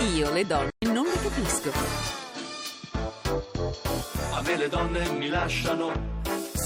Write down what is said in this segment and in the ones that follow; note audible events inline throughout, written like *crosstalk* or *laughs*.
Io le donne non le capisco. A me le donne mi lasciano.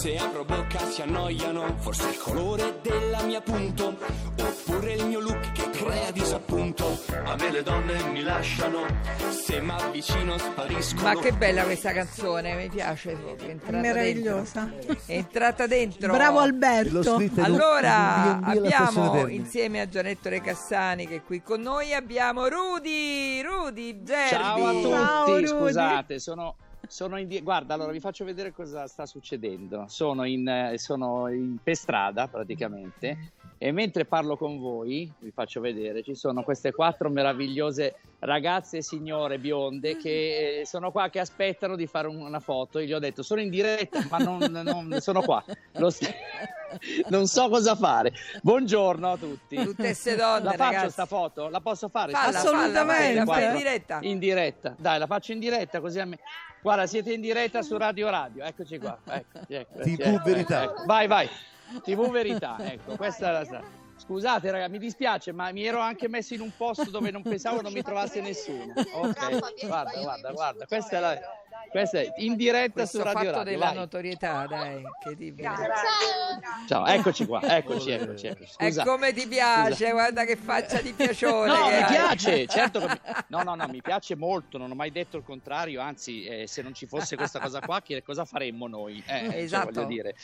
Se apro bocca si annoiano, forse il colore della mia punto, oppure il mio look che crea disappunto. A me le donne mi lasciano. Se mi avvicino spariscono. Ma che bella questa canzone, mi piace. È entrata Meravigliosa. dentro. È entrata dentro. Bravo Alberto. Allora abbiamo insieme a Gianetto Recassani che è qui con noi abbiamo Rudy, Rudy Gerbi. Ciao a tutti, Ciao, Rudy. scusate, sono, sono in di- guarda, allora vi faccio vedere cosa sta succedendo. Sono in, eh, sono in per strada praticamente e mentre parlo con voi, vi faccio vedere, ci sono queste quattro meravigliose ragazze e signore bionde che eh, sono qua che aspettano di fare un- una foto. Io gli ho detto sono in diretta, ma non, non- sono qua. Lo st- *laughs* non so cosa fare. Buongiorno a tutti. Tutte ste donne, La faccio ragazzi. sta foto? La posso fare? Falla, Sta- falla, in diretta. In diretta, dai, la faccio in diretta così a me. Guarda, siete in diretta su Radio Radio, eccoci qua. Eccoci, eccoci, TV ecco, Verità. ecco. Vai, vai. TV Verità, ecco, questa è la strada. Scusate, raga, mi dispiace, ma mi ero anche messo in un posto dove non pensavo non mi trovasse nessuno. Ok, guarda, guarda, guarda, questa è la questa è in diretta Questo su Radio fatto Radio. della vai. notorietà, dai, incredibile. Ciao, eccoci qua, eccoci, eccoci, eccoci. E Scusa. come ti piace, guarda che faccia di piacione No, mi hai. piace, certo mi... *laughs* No, no, no, mi piace molto, non ho mai detto il contrario, anzi, eh, se non ci fosse questa cosa qua, che cosa faremmo noi? Eh, cioè, Esatto. voglio dire.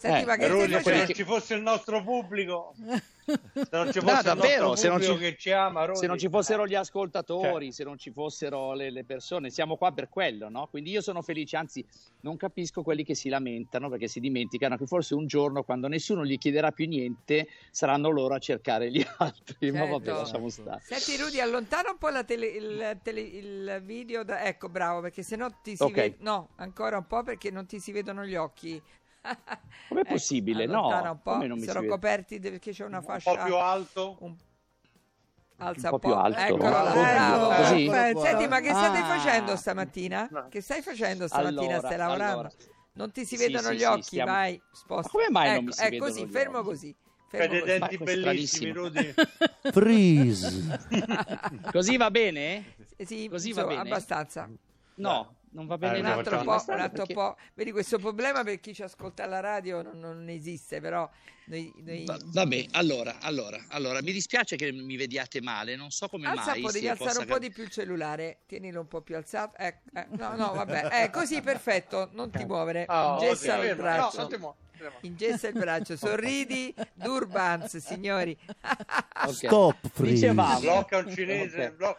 Senti, Eh, ma che Rulli, se non ci fosse il nostro pubblico, se non ci No, fosse davvero, il se non ci- ci ama, Rulli, Se non ci fossero gli ascoltatori, se non ci fossero le, le persone, siamo qua per quello, no? Quindi io sono felice, anzi non capisco quelli che si lamentano perché si dimenticano che forse un giorno quando nessuno gli chiederà più niente saranno loro a cercare gli *laughs* altri, ma vabbè Certo. lasciamo stare. Senti Rudy, allontana un po' la tele- il, tele- il video. da- Ecco, bravo, perché sennò ti si Ok. vede... No, ancora un po' perché non ti si vedono gli occhi. *laughs* Com'è Ecco, possibile? No, un non Sono coperti perché c'è una un fascia... po' più alto. un- Alza Un un po' po'. più alto. Eccolo Ecco, bravo. così? Senti, ma che state Ah. facendo stamattina? No. Che stai facendo stamattina? Allora, stai lavorando? allora. Non ti si Sì, vedono sì, gli sì, occhi, stiamo- vai, sposta. Ma come mai non ecco, mi si è vedono così, gli fermo occhi? così. Fai Fermo dei così. denti bellissimi. Rudy. *laughs* Freeze. *laughs* Così va bene? Sì, Così va insomma, bene? abbastanza. No, non va bene Eh, un altro po', un altro perché- po'. Vedi, questo problema per chi ci ascolta alla radio non, non esiste, però noi, noi- Va- Vabbè, allora, allora, allora, mi dispiace che mi vediate male, non so come Alza mai. un po', devi alzare possa un po' di più il cellulare, tienilo un po' più alzato. Ecco, eh, no, no, *laughs* vabbè, eh, così perfetto, non ti muovere, Oh, ingessa sì, il braccio. No, non. Ingessa il braccio, sorridi, Durbans, signori. Ok. Stop freeze. Dicevamo. Blocca un cinese, Ok. blo- blocca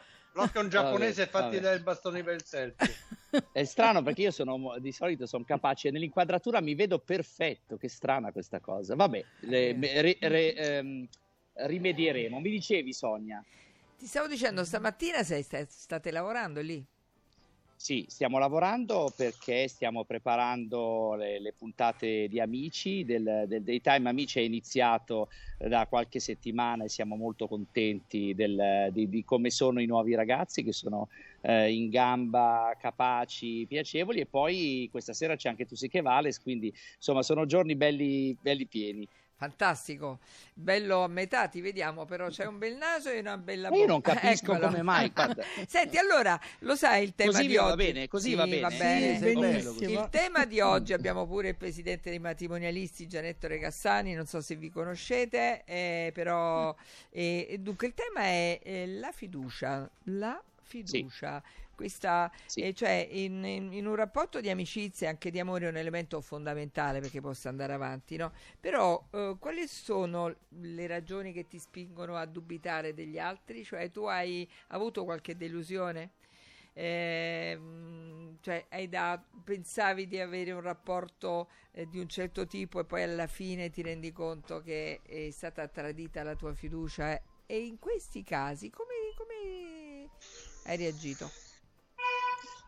un *laughs* giapponese Vabbè, fatti vabbè. dai bastoni per il selfie. *laughs* È strano perché io sono di solito sono capace nell'inquadratura mi vedo perfetto, che strana questa cosa. Vabbè, le- Eh. re- re- ehm, rimedieremo. Mi dicevi Sonia? Ti stavo dicendo, stamattina sei, sta- state lavorando lì. Sì, stiamo lavorando perché stiamo preparando le, le puntate di Amici, del, del Daytime Amici è iniziato da qualche settimana e siamo molto contenti del- di, di come sono i nuovi ragazzi che sono eh, in gamba, capaci, piacevoli e poi questa sera c'è anche Tu sei che vales, quindi insomma sono giorni belli, belli pieni. Fantastico, bello a metà, ti vediamo, però c'è un bel naso e una bella Ma io bocca. non capisco Eccolo. come mai, guarda. *laughs* Senti, allora, lo sai il tema Così di oggi? va bene, così Sì, va bene. bene. Sì, benissimo. Il tema di oggi abbiamo pure il presidente dei matrimonialisti Gianetto Regassani, non so se vi conoscete, eh, però eh, dunque il tema è eh, la fiducia, la fiducia. Questa, Sì. eh, cioè in, in- in un rapporto di amicizia e anche di amore è un elemento fondamentale perché possa andare avanti, no? Però eh, quali sono le ragioni che ti spingono a dubitare degli altri? Cioè tu hai avuto qualche delusione? Ehm, cioè hai da- pensavi di avere un rapporto eh, di un certo tipo e poi alla fine ti rendi conto che è stata tradita la tua fiducia e in questi casi come hai reagito?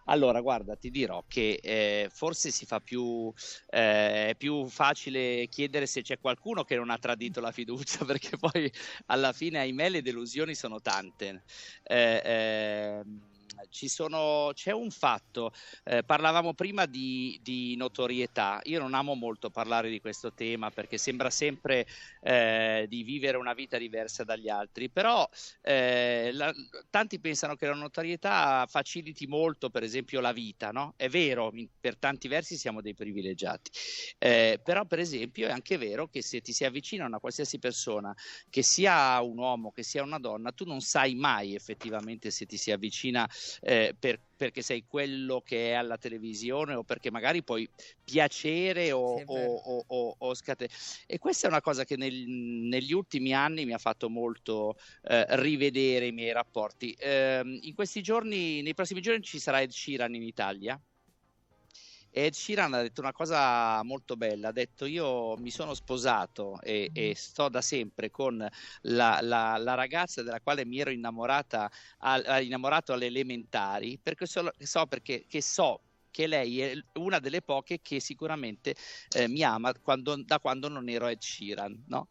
Allora, guarda, ti dirò che eh, forse si fa più, eh, più facile chiedere se c'è qualcuno che non ha tradito la fiducia, *laughs* perché poi alla fine, ahimè, le delusioni sono tante. Eh, ehm, sono, c'è un fatto, eh, parlavamo prima di, di, notorietà, io non amo molto parlare di questo tema perché sembra sempre eh, di vivere una vita diversa dagli altri, però eh, la, tanti pensano che la notorietà faciliti molto per esempio la vita, no? È vero, per tanti versi siamo dei privilegiati, eh, però per esempio è anche vero che se ti si avvicina a una qualsiasi persona, che sia un uomo, che sia una donna, tu non sai mai effettivamente se ti si avvicina eh, per, perché sei quello che è alla televisione o perché magari puoi piacere o, Sì, o, o, o, o scate- E questa è una cosa che nel- negli ultimi anni mi ha fatto molto eh, rivedere i miei rapporti. Ehm, in questi giorni, nei prossimi giorni ci sarà Ed Sheeran in Italia. Ed Sheeran ha detto una cosa molto bella, ha detto io mi sono sposato e, e sto da sempre con la, la- la ragazza della quale mi ero innamorata al- a- innamorato alle elementari, perché so, so perché che so che lei è una delle poche che sicuramente eh, mi ama quando- da quando non ero Ed Sheeran, no?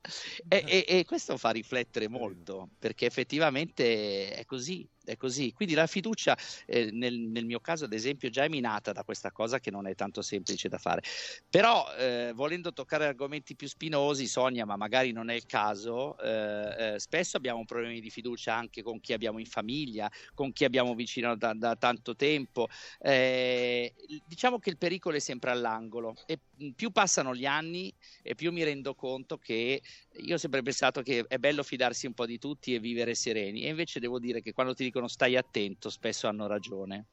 E, e- e questo fa riflettere molto, perché effettivamente è così, è così. Quindi la fiducia, eh, nel, nel mio caso ad esempio, già è minata da questa cosa che non è tanto semplice da fare. Però, eh, volendo toccare argomenti più spinosi, Sonia, ma magari non è il caso, eh, eh, spesso abbiamo problemi di fiducia anche con chi abbiamo in famiglia, con chi abbiamo vicino da, da tanto tempo. Eh, diciamo che il pericolo è sempre all'angolo e più passano gli anni e più mi rendo conto che io ho sempre pensato che è bello fidarsi un po' di tutti e vivere sereni, e invece devo dire che quando ti dicono stai attento, spesso hanno ragione.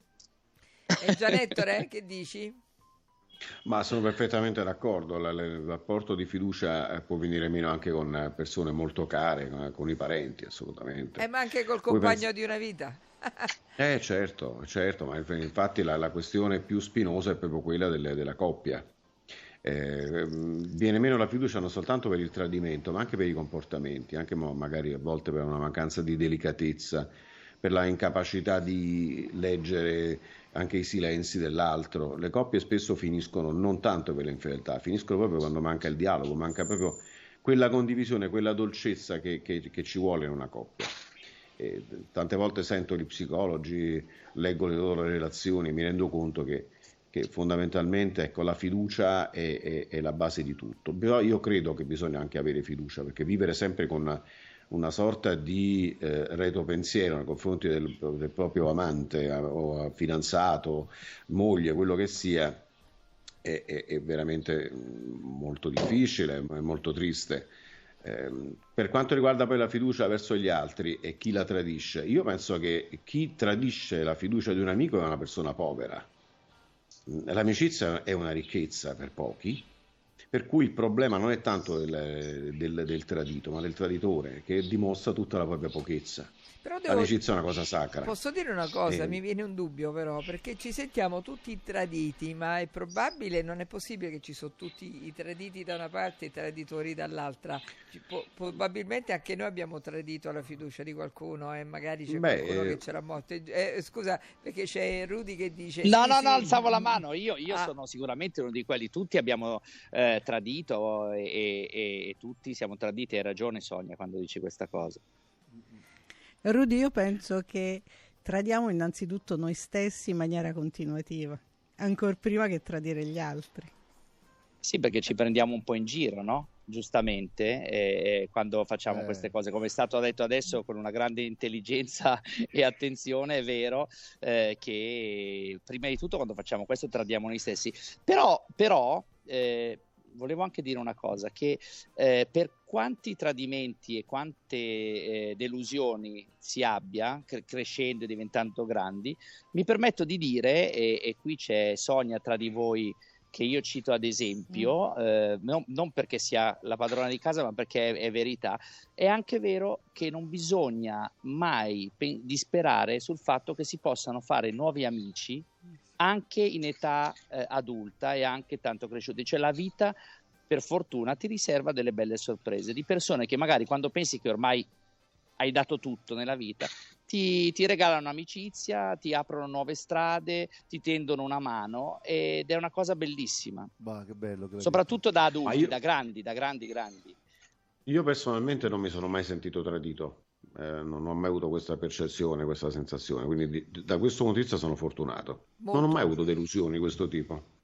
E Gianetto, Re, *laughs* che dici? Ma sono perfettamente d'accordo, il rapporto di fiducia eh, può venire meno anche con eh, persone molto care, con, con i parenti, assolutamente. Eh, ma anche col compagno pens- di una vita. *laughs* Eh certo, certo, ma inf- infatti la, la questione più spinosa è proprio quella delle- della coppia. Eh, viene meno la fiducia non soltanto per il tradimento, ma anche per i comportamenti, anche magari a volte per una mancanza di delicatezza, per la incapacità di leggere anche i silenzi dell'altro. Le coppie spesso finiscono non tanto per le infedeltà, finiscono proprio quando manca il dialogo, manca proprio quella condivisione, quella dolcezza che, che- che ci vuole in una coppia. E tante volte sento gli psicologi, leggo le loro relazioni, mi rendo conto che, che fondamentalmente ecco, la fiducia è, è- è la base di tutto. Però io credo che bisogna anche avere fiducia, perché vivere sempre con una, una sorta di eh, retropensiero nei confronti del, del proprio amante eh, o fidanzato, moglie, quello che sia, è, è- è veramente mm, molto difficile, è molto triste. Ehm, per quanto riguarda poi la fiducia verso gli altri e chi la tradisce, io penso che chi tradisce la fiducia di un amico è una persona povera. L'amicizia è una ricchezza per pochi, per cui il problema non è tanto del, del- del tradito, ma del traditore che dimostra tutta la propria pochezza. Però devo... L'amicizia è una cosa sacra. Posso dire una cosa, Eh. mi viene un dubbio però, perché ci sentiamo tutti traditi, ma è probabile, non è possibile che ci sono tutti i traditi da una parte e i traditori dall'altra. Ci può- probabilmente anche noi abbiamo tradito la fiducia di qualcuno e magari c'è Beh, qualcuno eh. che ce l'ha morto. Eh, scusa, perché c'è Rudy che dice... No, sì, no, sì. no, alzavo la mano. Io, io Ah. sono sicuramente uno di quelli. Tutti abbiamo eh, tradito e, e- e- e tutti siamo traditi. Hai ragione, Sonia, quando dici questa cosa. Rudy, io penso che tradiamo innanzitutto noi stessi in maniera continuativa, ancora prima che tradire gli altri. Sì, perché ci prendiamo un po' in giro, no? Giustamente, eh, quando facciamo Eh. queste cose, come è stato detto adesso con una grande intelligenza *laughs* e attenzione, è vero eh, che prima di tutto quando facciamo questo tradiamo noi stessi. Però, però eh, volevo anche dire una cosa, che eh, per quanti tradimenti e quante eh, delusioni si abbia, cre- crescendo e diventando grandi, mi permetto di dire, e, e qui c'è Sonia tra di voi che io cito ad esempio, eh, non, non perché sia la padrona di casa, ma perché è, è verità, è anche vero che non bisogna mai pen- disperare sul fatto che si possano fare nuovi amici anche in età eh, adulta e anche tanto cresciuti. Cioè la vita, per fortuna, ti riserva delle belle sorprese di persone che magari quando pensi che ormai hai dato tutto nella vita, ti, ti regalano amicizia, ti aprono nuove strade, ti tendono una mano ed è una cosa bellissima, Bah, che bello. che soprattutto da adulti, io- da grandi, da grandi, grandi. Io personalmente non mi sono mai sentito tradito, Eh, non ho mai avuto questa percezione, questa sensazione, quindi di- da questo punto di vista sono fortunato. Non ho Molto. mai avuto delusioni di questo tipo.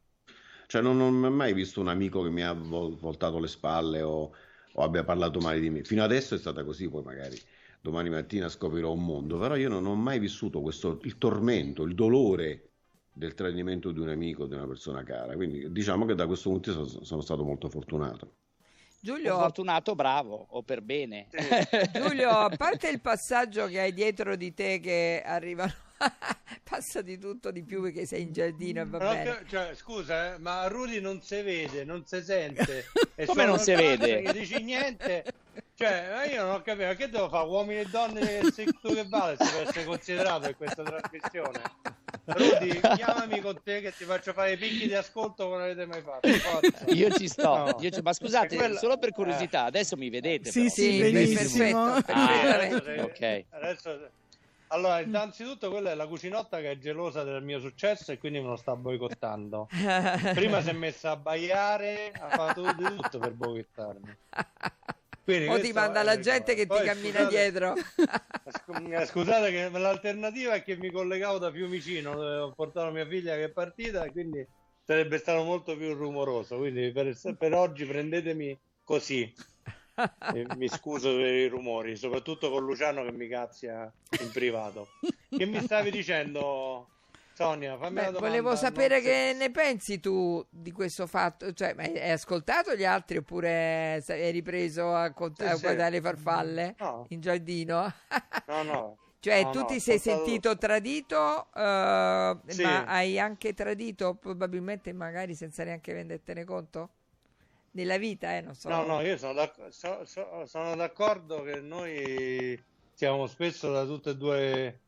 Cioè non, non ho mai visto un amico che mi ha vol- voltato le spalle o, o abbia parlato male di me. Fino adesso è stata così, poi magari domani mattina scoprirò un mondo, però io non ho mai vissuto questo, il tormento, il dolore del tradimento di un amico, di una persona cara. Quindi diciamo che da questo punto di vista sono, sono stato molto fortunato. Giulio, Fortunato, bravo, o per bene. Giulio, a parte il passaggio che hai dietro di te che arrivano, *laughs* passa di tutto di più perché sei in giardino e va Non ho bene. cioè, scusa, eh, ma Rudy non si vede, non si sente. *laughs* E Come non si vede? Che dici niente. Cioè, ma io non ho capito, ma che devo fare? Uomini e donne, se tu che vale, se deve essere considerato in questa trasmissione. Rudy, chiamami con te che ti faccio fare i picchi di ascolto come non avete mai fatto. forza. Io ci sto, No. io ci- ma scusate, quella- solo per curiosità, adesso mi vedete? Sì, però. sì, Sì, benissimo. perfetto. Ah, Adesso sei- ok. adesso- Allora, innanzitutto quella è la cucinotta che è gelosa del mio successo e quindi me lo sta boicottando. *laughs* Prima si è messa a baiare, ha fatto di tutto per boicottarmi. Quindi o ti manda la gente che ricordo. ti Poi, cammina scusate- dietro. eh, Scusate che l'alternativa è che mi collegavo da Fiumicino, dove ho portato mia figlia che è partita e quindi sarebbe stato molto più rumoroso. Quindi per, per oggi prendetemi così. Mi scuso per i rumori, soprattutto con Luciano che mi cazzia in privato. Che mi stavi dicendo, Sonia? Fammi Beh, una domanda. volevo sapere non se- che ne pensi tu di questo fatto, cioè, hai ascoltato gli altri oppure hai ripreso a, cont- Sì, a sì. guardare le farfalle No, in giardino? no, no. *laughs* Cioè, No, tu no, ti sei ascoltato- sentito tradito, eh, Sì. ma hai anche tradito probabilmente magari senza neanche rendertene conto? Nella vita, eh, non so. No, no, io sono, d'acc- so- so- sono d'accordo che noi siamo spesso da tutte e due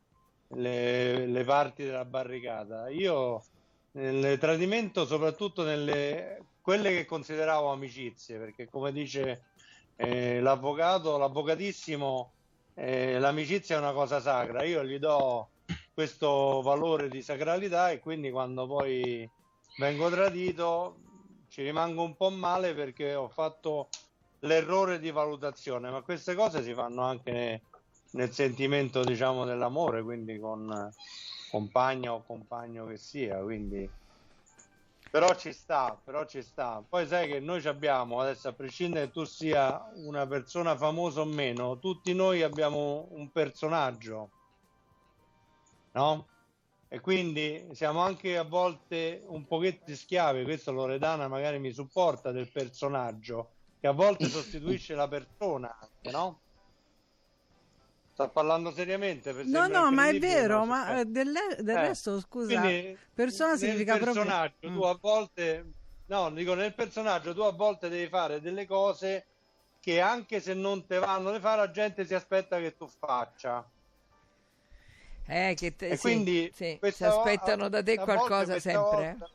le, le parti della barricata. Io nel tradimento, soprattutto nelle quelle che consideravo amicizie, perché come dice eh, l'avvocato, l'avvocatissimo, eh, l'amicizia è una cosa sacra. Io gli do questo valore di sacralità e quindi quando poi vengo tradito ci rimango un po' male perché ho fatto l'errore di valutazione, ma queste cose si fanno anche ne- nel sentimento, diciamo, dell'amore, quindi con compagna o compagno che sia, quindi però ci sta, però ci sta. Poi sai che noi abbiamo, adesso a prescindere che tu sia una persona famosa o meno, tutti noi abbiamo un personaggio, no? E quindi siamo anche a volte un pochetto schiavi, questo Loredana magari mi supporta del personaggio, che a volte *laughs* sostituisce la persona, anche, no? Sto parlando seriamente. No, no, ma è vero, ma eh, del, del Eh, resto, scusa, quindi persona significa proprio... personaggio tu Mm. a volte no dico nel personaggio tu a volte devi fare delle cose che anche se non te vanno di fare la gente si aspetta che tu faccia Eh, che te- e sì, quindi sì, si aspettano da te qualcosa sempre. volta-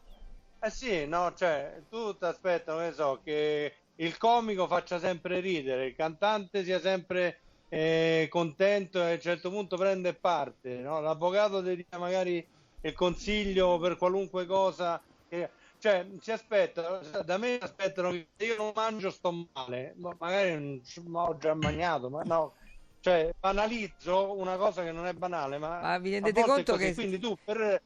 eh sì no cioè tu ti aspettano che so che il comico faccia sempre ridere il cantante sia sempre eh, contento e a un certo punto prende parte no? l'avvocato ti dia magari il consiglio per qualunque cosa che- cioè si aspetta da me aspettano che io non mangio sto male ma magari non ho già mangiato ma no cioè banalizzo una cosa che non è banale ma, Ma vi rendete conto che- quindi tu per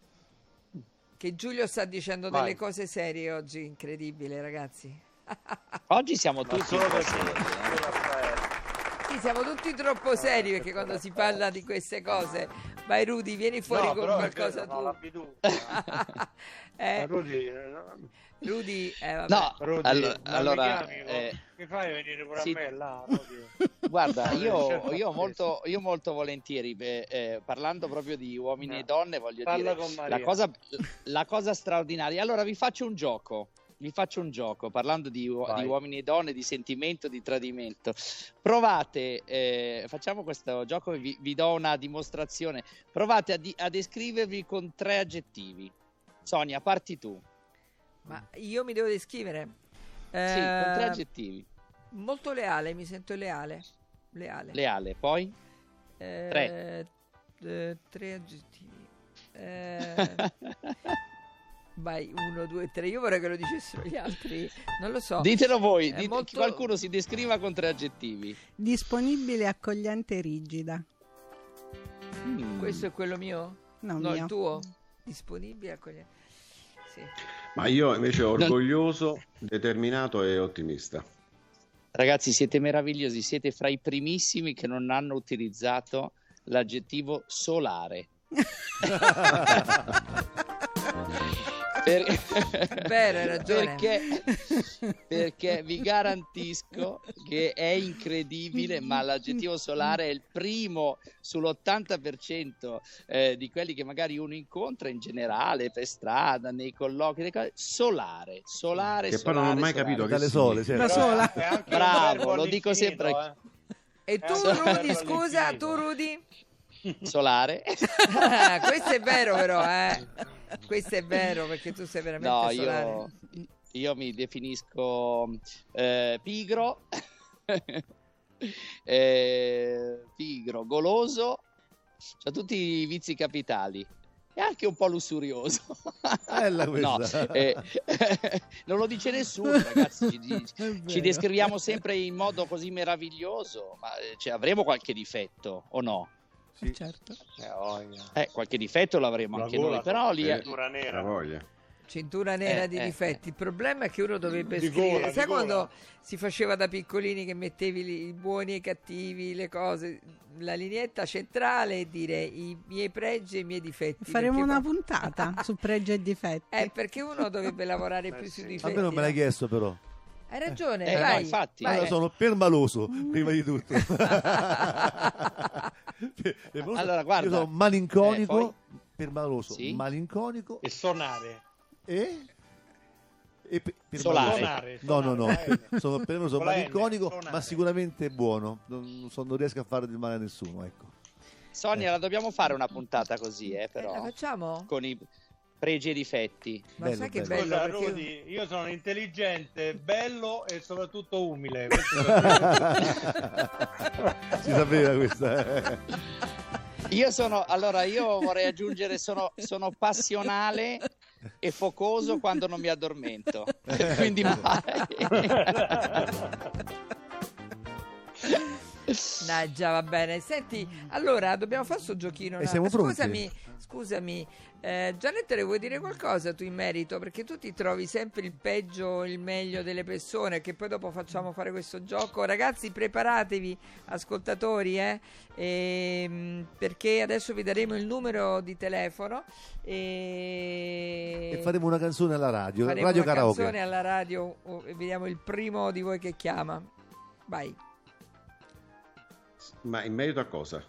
Che Giulio sta dicendo Vai. delle cose serie oggi, incredibile, ragazzi. *laughs* Oggi siamo ma tutti solo un po' perché seri, eh. Sì, siamo tutti troppo seri perché quando si parla di queste cose. Vai Rudy, vieni fuori no, con qualcosa vero, tu. *laughs* eh, Rudy, eh, no, Rudy, eh, vabbè. No, Rudy, ma allora, mi chiami, eh, che fai venire pure sì. a me là? *laughs* Guarda, No, io, io molto, io molto volentieri, eh, eh, parlando proprio di uomini No. e donne, voglio Parla dire con Maria. la cosa, la cosa straordinaria. Allora vi faccio un gioco. Vi faccio un gioco parlando di, Vai. di uomini e donne, di sentimento, di tradimento. Provate, eh, facciamo questo gioco, vi, vi do una dimostrazione. Provate a, di- a descrivervi con tre aggettivi. Sonia, parti tu. Ma io mi devo descrivere. Sì, con tre Eh, aggettivi. molto leale, mi sento leale. Leale. Leale, poi? Eh, tre. eh, tre aggettivi. *laughs* Vai, uno, due, tre. Io vorrei che lo dicessero gli altri. Non lo so. Ditelo voi, dite- molto- qualcuno si descriva con tre aggettivi. Disponibile, accogliente e rigida. Mm. Questo è quello mio? No, No, mio. il tuo? Disponibile, accogliente. Sì. Ma io invece orgoglioso, determinato e ottimista. Ragazzi, siete meravigliosi, siete fra i primissimi che non hanno utilizzato l'aggettivo solare. *laughs* *laughs* Per- Vero, hai ragione. Perché, perché vi garantisco che è incredibile, ma l'aggettivo solare è il primo sull'80% eh, di quelli che magari uno incontra in generale, per strada, nei colloqui, cose. solare, solare, Che poi solare, non ho mai solare. capito che Dalle sole, significa. Da certo. sola. Bravo, lo dico sempre. eh. E tu, È un Rudy, scusa, tu, Rudy? Solare. *laughs* Ah, questo è vero, però, eh. Questo è vero perché tu sei veramente No, solare. io, io mi definisco eh, pigro, *laughs* eh, pigro, goloso, cioè tutti i vizi capitali e anche un po' lussurioso. Bella *laughs* No, questa. eh, non lo dice nessuno, ragazzi. Ci, ci descriviamo sempre in modo così meraviglioso, ma eh, cioè, avremo qualche difetto o no? Sì. Certo. Eh. Eh, qualche difetto l'avremo La anche gola noi, però lì Eh, Cintura nera. voglia. Cintura nera Eh, di eh, difetti. Il problema è che uno dovrebbe Di scrivere. gola, Sai gola. quando si faceva da piccolini che mettevi i buoni e i cattivi, le cose, la lineetta centrale e dire i miei pregi e i miei difetti. Faremo una poi- puntata *laughs* su pregi e difetti. Eh, perché uno dovrebbe lavorare Eh, più sì. sui A A difetti. me non me l'hai chiesto però. Hai ragione, Eh, no, vai. infatti. vai. Allora sono permaloso, prima di tutto. *laughs* Allora, guarda. Io sono malinconico, Eh, permaloso, Sì. malinconico E sonare. e... e pe- Solare. Sonare, No, no, no, sonare, *laughs* la N. sono permaloso, N, malinconico, sonare. ma sicuramente buono. Non, non so- non riesco a fare del male a nessuno, ecco. Sonia, la dobbiamo fare una puntata così, eh, Eh, la però, facciamo? con i pregi e difetti. Ma Bello, sai che bello. bello? Perché- Rudy, io sono intelligente, bello e soprattutto umile. *laughs* *laughs* Si sapeva questa. eh. Io sono, allora, io vorrei aggiungere, sono, sono passionale e focoso quando non mi addormento. *laughs* Quindi mai. Naggia, va bene. Senti, allora dobbiamo fare sto giochino. E siamo pronti? Scusami, scusami. Eh, Gianetta, le vuoi dire qualcosa tu in merito? Perché tu ti trovi sempre il peggio e il meglio delle persone, che poi dopo facciamo fare questo gioco. Ragazzi, preparatevi, ascoltatori, eh, ehm, perché adesso vi daremo il numero di telefono e, E faremo una canzone alla radio, faremo radio una karaoke. canzone alla radio oh, e vediamo il primo di voi che chiama. Vai. Ma in merito a cosa?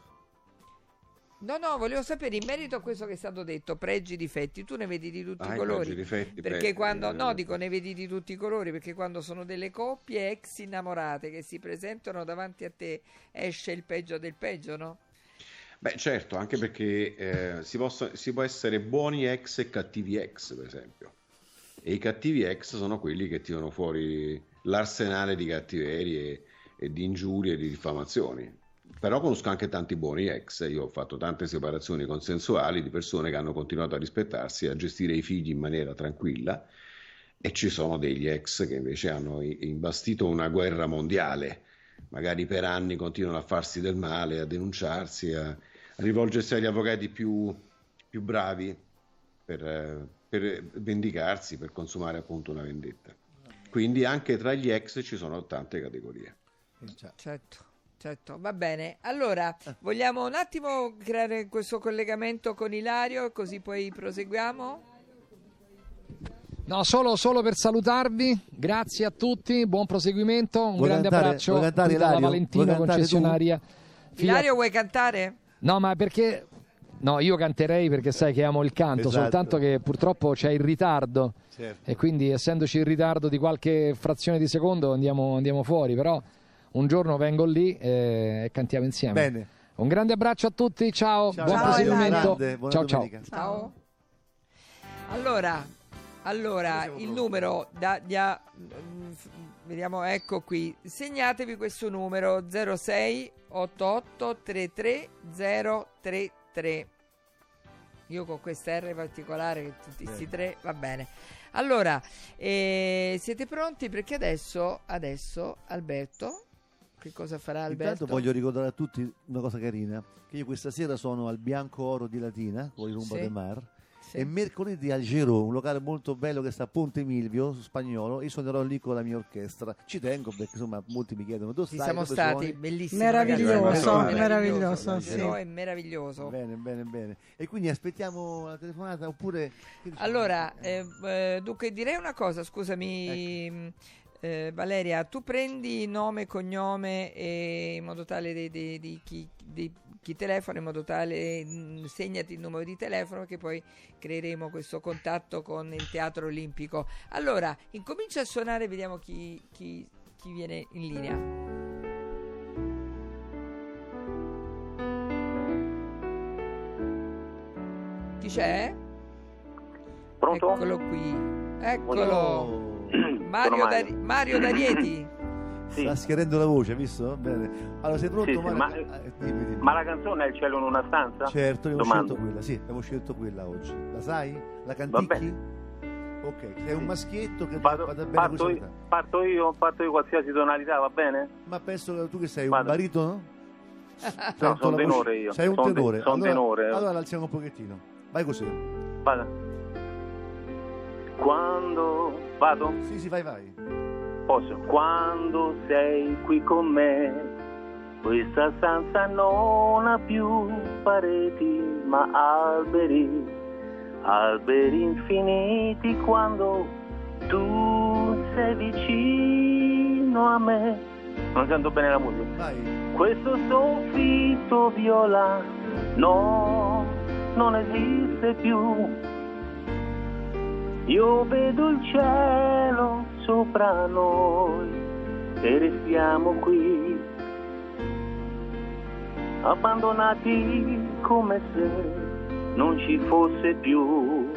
No, no, volevo sapere in merito a questo che è stato detto, pregi e difetti, tu ne vedi di tutti Ah, i i colori. difetti, perché pregi, quando, no, dico ne vedi di tutti i colori, perché quando sono delle coppie ex innamorate che si presentano davanti a te, esce il peggio del peggio, no? Beh, certo, anche perché eh, si, possa- si può essere buoni ex e cattivi ex, per esempio. E i cattivi ex sono quelli che tirano fuori l'arsenale di cattiverie e di ingiurie e di diffamazioni. Però conosco anche tanti buoni ex, io ho fatto tante separazioni consensuali di persone che hanno continuato a rispettarsi e a gestire i figli in maniera tranquilla e ci sono degli ex che invece hanno imbastito una guerra mondiale, magari per anni continuano a farsi del male, a denunciarsi, a, a rivolgersi agli avvocati più, più bravi per, eh, per vendicarsi, per consumare appunto una vendetta. Quindi anche tra gli ex ci sono tante categorie. Certo, certo, va bene. Allora, vogliamo un attimo creare questo collegamento con Ilario, così poi proseguiamo? No, solo, solo per salutarvi, grazie a tutti, buon proseguimento, un Vuoi grande cantare- abbraccio cantare, Ilario? Valentino tu? concessionaria. Ilario, vuoi cantare? No, ma perché No, io canterei perché sai che amo il canto, Esatto. soltanto che purtroppo c'è il ritardo Certo. e quindi essendoci il ritardo di qualche frazione di secondo andiamo, andiamo fuori, però un giorno vengo lì e, e cantiamo insieme. Bene. Un grande abbraccio a tutti, ciao, Ciao, buon Ciao, proseguimento. ciao ciao. Ciao. Allora, allora il numero da, da- vediamo, ecco qui. Segnatevi questo numero 06 88 33 033. io con questa R particolare che tutti questi tre va bene. Allora, eh, siete pronti? Perché adesso, adesso Alberto, che cosa farà Alberto? Intanto voglio ricordare a tutti una cosa carina, che io questa sera sono al Bianco Oro di Latina, con il Rumba Sì. de Mar, Sì. e mercoledì al Giro, un locale molto bello che sta a Ponte Milvio, spagnolo, io suonerò lì con la mia orchestra. Ci tengo perché insomma molti mi chiedono dove stai, siamo dove stati, suoni?" bellissimo. Meraviglioso, ragazzi, meraviglioso, Il sì. È meraviglioso. Bene, bene, bene. E quindi aspettiamo la telefonata oppure... Allora, eh, eh, dunque direi una cosa, scusami Ecco. Eh, Valeria, tu prendi nome e cognome e in modo tale di, di- di chi, di chi telefona, in modo tale mh, segnati il numero di telefono che poi creeremo questo contatto con il Teatro Olimpico. Allora, incomincia a suonare, vediamo chi, chi- chi viene in linea. Chi c'è? Pronto? Eccolo qui. Eccolo. Oh, Mario, Sono Mario. Dari- Mario D'Arieti. *clears throat* Sì. Sta schierendo la voce, visto? Bene. Allora, sei pronto? Sì, sì, Mario? ma- Eh, dimmi, dimmi. Ma la canzone è Il cielo in una stanza? Certo, abbiamo Domando. scelto quella, sì, abbiamo scelto quella oggi. La sai? La Va canticchi? Ok, sei un maschietto che Vado- vada bene parto, io, parto io, parto io qualsiasi tonalità, va bene? Ma penso che tu che sei un Vado. baritono? No, sono tenore voce- io. Sei un Sono te- tenore. sono allora, tenore. allora alziamo un pochettino. Vai così. Vada. Quando vado? Sì, sì, vai, vai. Posso? Quando sei qui con me, questa stanza non ha più pareti, ma alberi, alberi infiniti quando tu sei vicino a me. Non sento bene la musica. Vai. Questo soffitto viola, no, non esiste più. Io vedo il cielo sopra noi e restiamo qui, abbandonati come se non ci fosse più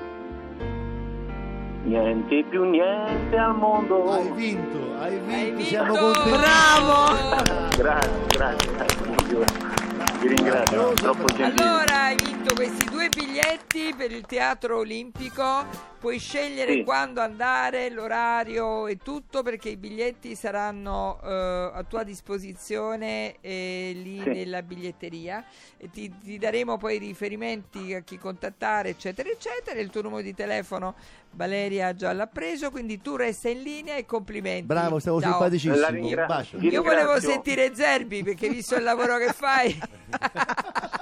niente più niente al mondo. Hai vinto, hai vinto, Hai siamo vinto! contenti. Bravo! Grazie, grazie, grazie. Vi ringrazio, troppo gentile. Allora hai vinto questi due biglietti per il Teatro Olimpico. Puoi scegliere Sì. quando andare, l'orario e tutto perché i biglietti saranno eh, a tua disposizione eh, lì Sì. nella biglietteria. E ti, ti daremo poi i riferimenti a chi contattare, eccetera, eccetera. Il tuo numero di telefono Valeria già l'ha preso, quindi tu resta in linea e complimenti. Bravo, stavo Ciao. simpaticissimo. Vi Io volevo sentire Zerbi perché visto il lavoro che fai. *laughs*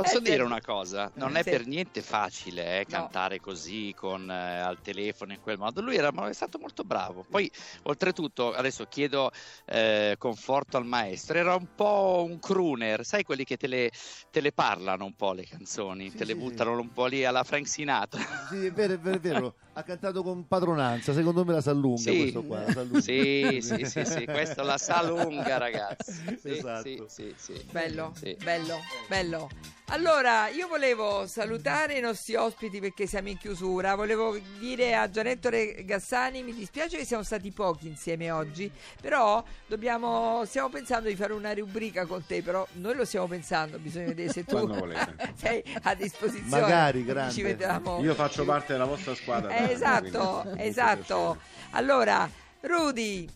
Posso Eh, dire una cosa? Non è Sì. per niente facile eh, No. cantare così con, eh, al telefono in quel modo. Lui era è stato molto bravo. Poi, oltretutto, adesso chiedo eh, conforto al maestro. Era un po' un crooner, sai quelli che te le, te le parlano un po' le canzoni, Sì, te le sì, buttano un po' lì alla Frank Sinatra. Sì, è vero, è vero, è vero. *laughs* Ha cantato con padronanza, secondo me la sa lunga Sì. questo qua. la sa. Sì, sì, sì, sì, questo la sa lunga, ragazzi. *laughs* Sì, Esatto. sì, sì, sì. Bello, Sì. bello, bello. Allora, io volevo salutare i nostri ospiti perché siamo in chiusura. Volevo dire a Gianettore Gassani, mi dispiace che siamo stati pochi insieme oggi, però dobbiamo, stiamo pensando di fare una rubrica con te, però noi lo stiamo pensando, bisogna vedere se tu *laughs* sei a disposizione. Magari, vediamo. Io faccio parte della vostra squadra. Eh, esatto, quindi- esatto. Allora, Rudy,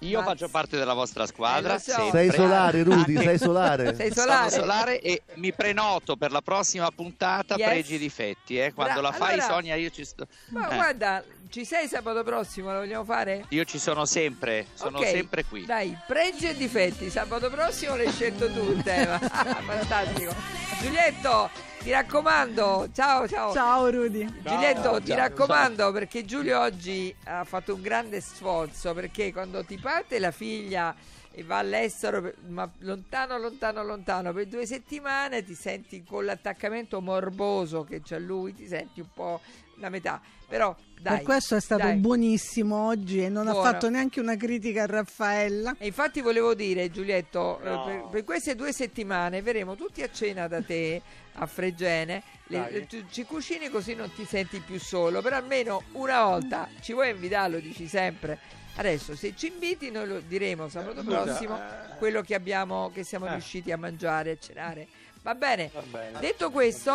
Io Ma- faccio parte della vostra squadra. Eh, so. Sei solare, Rudy, Anche- sei solare. sei Sono solare? solare e mi prenoto per la prossima puntata Yes. pregi e difetti. Eh. Quando Bra- la fai, allora- Sonia, io ci sto. Ma Eh, guarda, ci sei sabato prossimo, lo vogliamo fare? Io ci sono sempre, sono Ok, sempre qui. Dai, pregi e difetti. Sabato prossimo l'hai scelto tu il tema. *laughs* Fantastico. Giulietto, ti raccomando. Ciao, ciao. Ciao Rudy. Giulietto, ti ciao, raccomando perché Giulio oggi ha fatto un grande sforzo perché quando ti parte la figlia e va all'estero, ma lontano, lontano, lontano, per due settimane ti senti con l'attaccamento morboso che c'ha lui, ti senti un po' la metà. Però dai. per questo è stato dai. buonissimo oggi e non Buono. ha fatto neanche una critica a Raffaella. E infatti volevo dire, Giulietto, eh, No. per, per queste due settimane verremo tutti a cena da te a Fregene. Le- le- tu ci cucini così non ti senti più solo, però almeno una volta ci vuoi invitare, lo dici sempre. Adesso se ci inviti noi lo diremo sabato Scusa, prossimo eh. quello che abbiamo che siamo Eh. riusciti a mangiare, a cenare. Va bene. Va bene. Detto questo,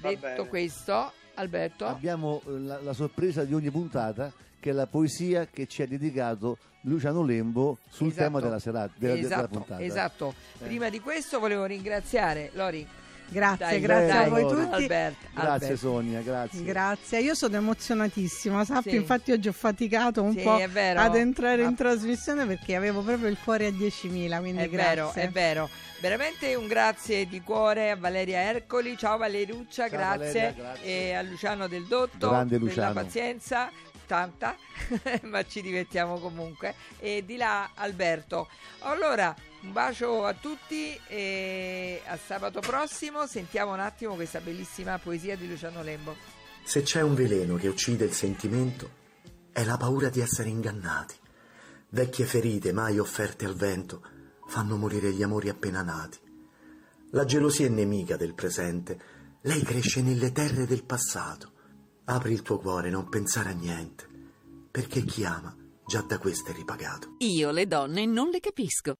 Va detto bene. questo, Alberto, Abbiamo eh, la, la sorpresa di ogni puntata che è la poesia che ci ha dedicato Luciano Lembo sul Esatto. tema della serata, della, della esatto, puntata. esatto. Eh. Prima di questo volevo ringraziare Lori. Grazie, Dai, grazie dai, a voi Lori. tutti. Albert, Grazie Albert. Sonia, grazie. Grazie, io sono emozionatissima, sappi, Sì. infatti oggi ho faticato un Sì, po' ad entrare in Ma- trasmissione perché avevo proprio il cuore a 10.000, quindi È grazie. vero, è vero. Veramente un grazie di cuore a Valeria Ercoli, ciao Valeruccia, Ciao grazie. Valeria, grazie. E a Luciano Del Dotto Grande per la Luciano. pazienza, tanta, *laughs* ma ci divertiamo comunque. E di là Alberto. Allora, un bacio a tutti e a sabato prossimo sentiamo un attimo questa bellissima poesia di Luciano Lembo. Se c'è un veleno che uccide il sentimento, è la paura di essere ingannati. Vecchie ferite mai offerte al vento fanno morire gli amori appena nati. La gelosia è nemica del presente, lei cresce nelle terre del passato. Apri il tuo cuore, non pensare a niente, perché chi ama già da questo è ripagato. Io le donne non le capisco.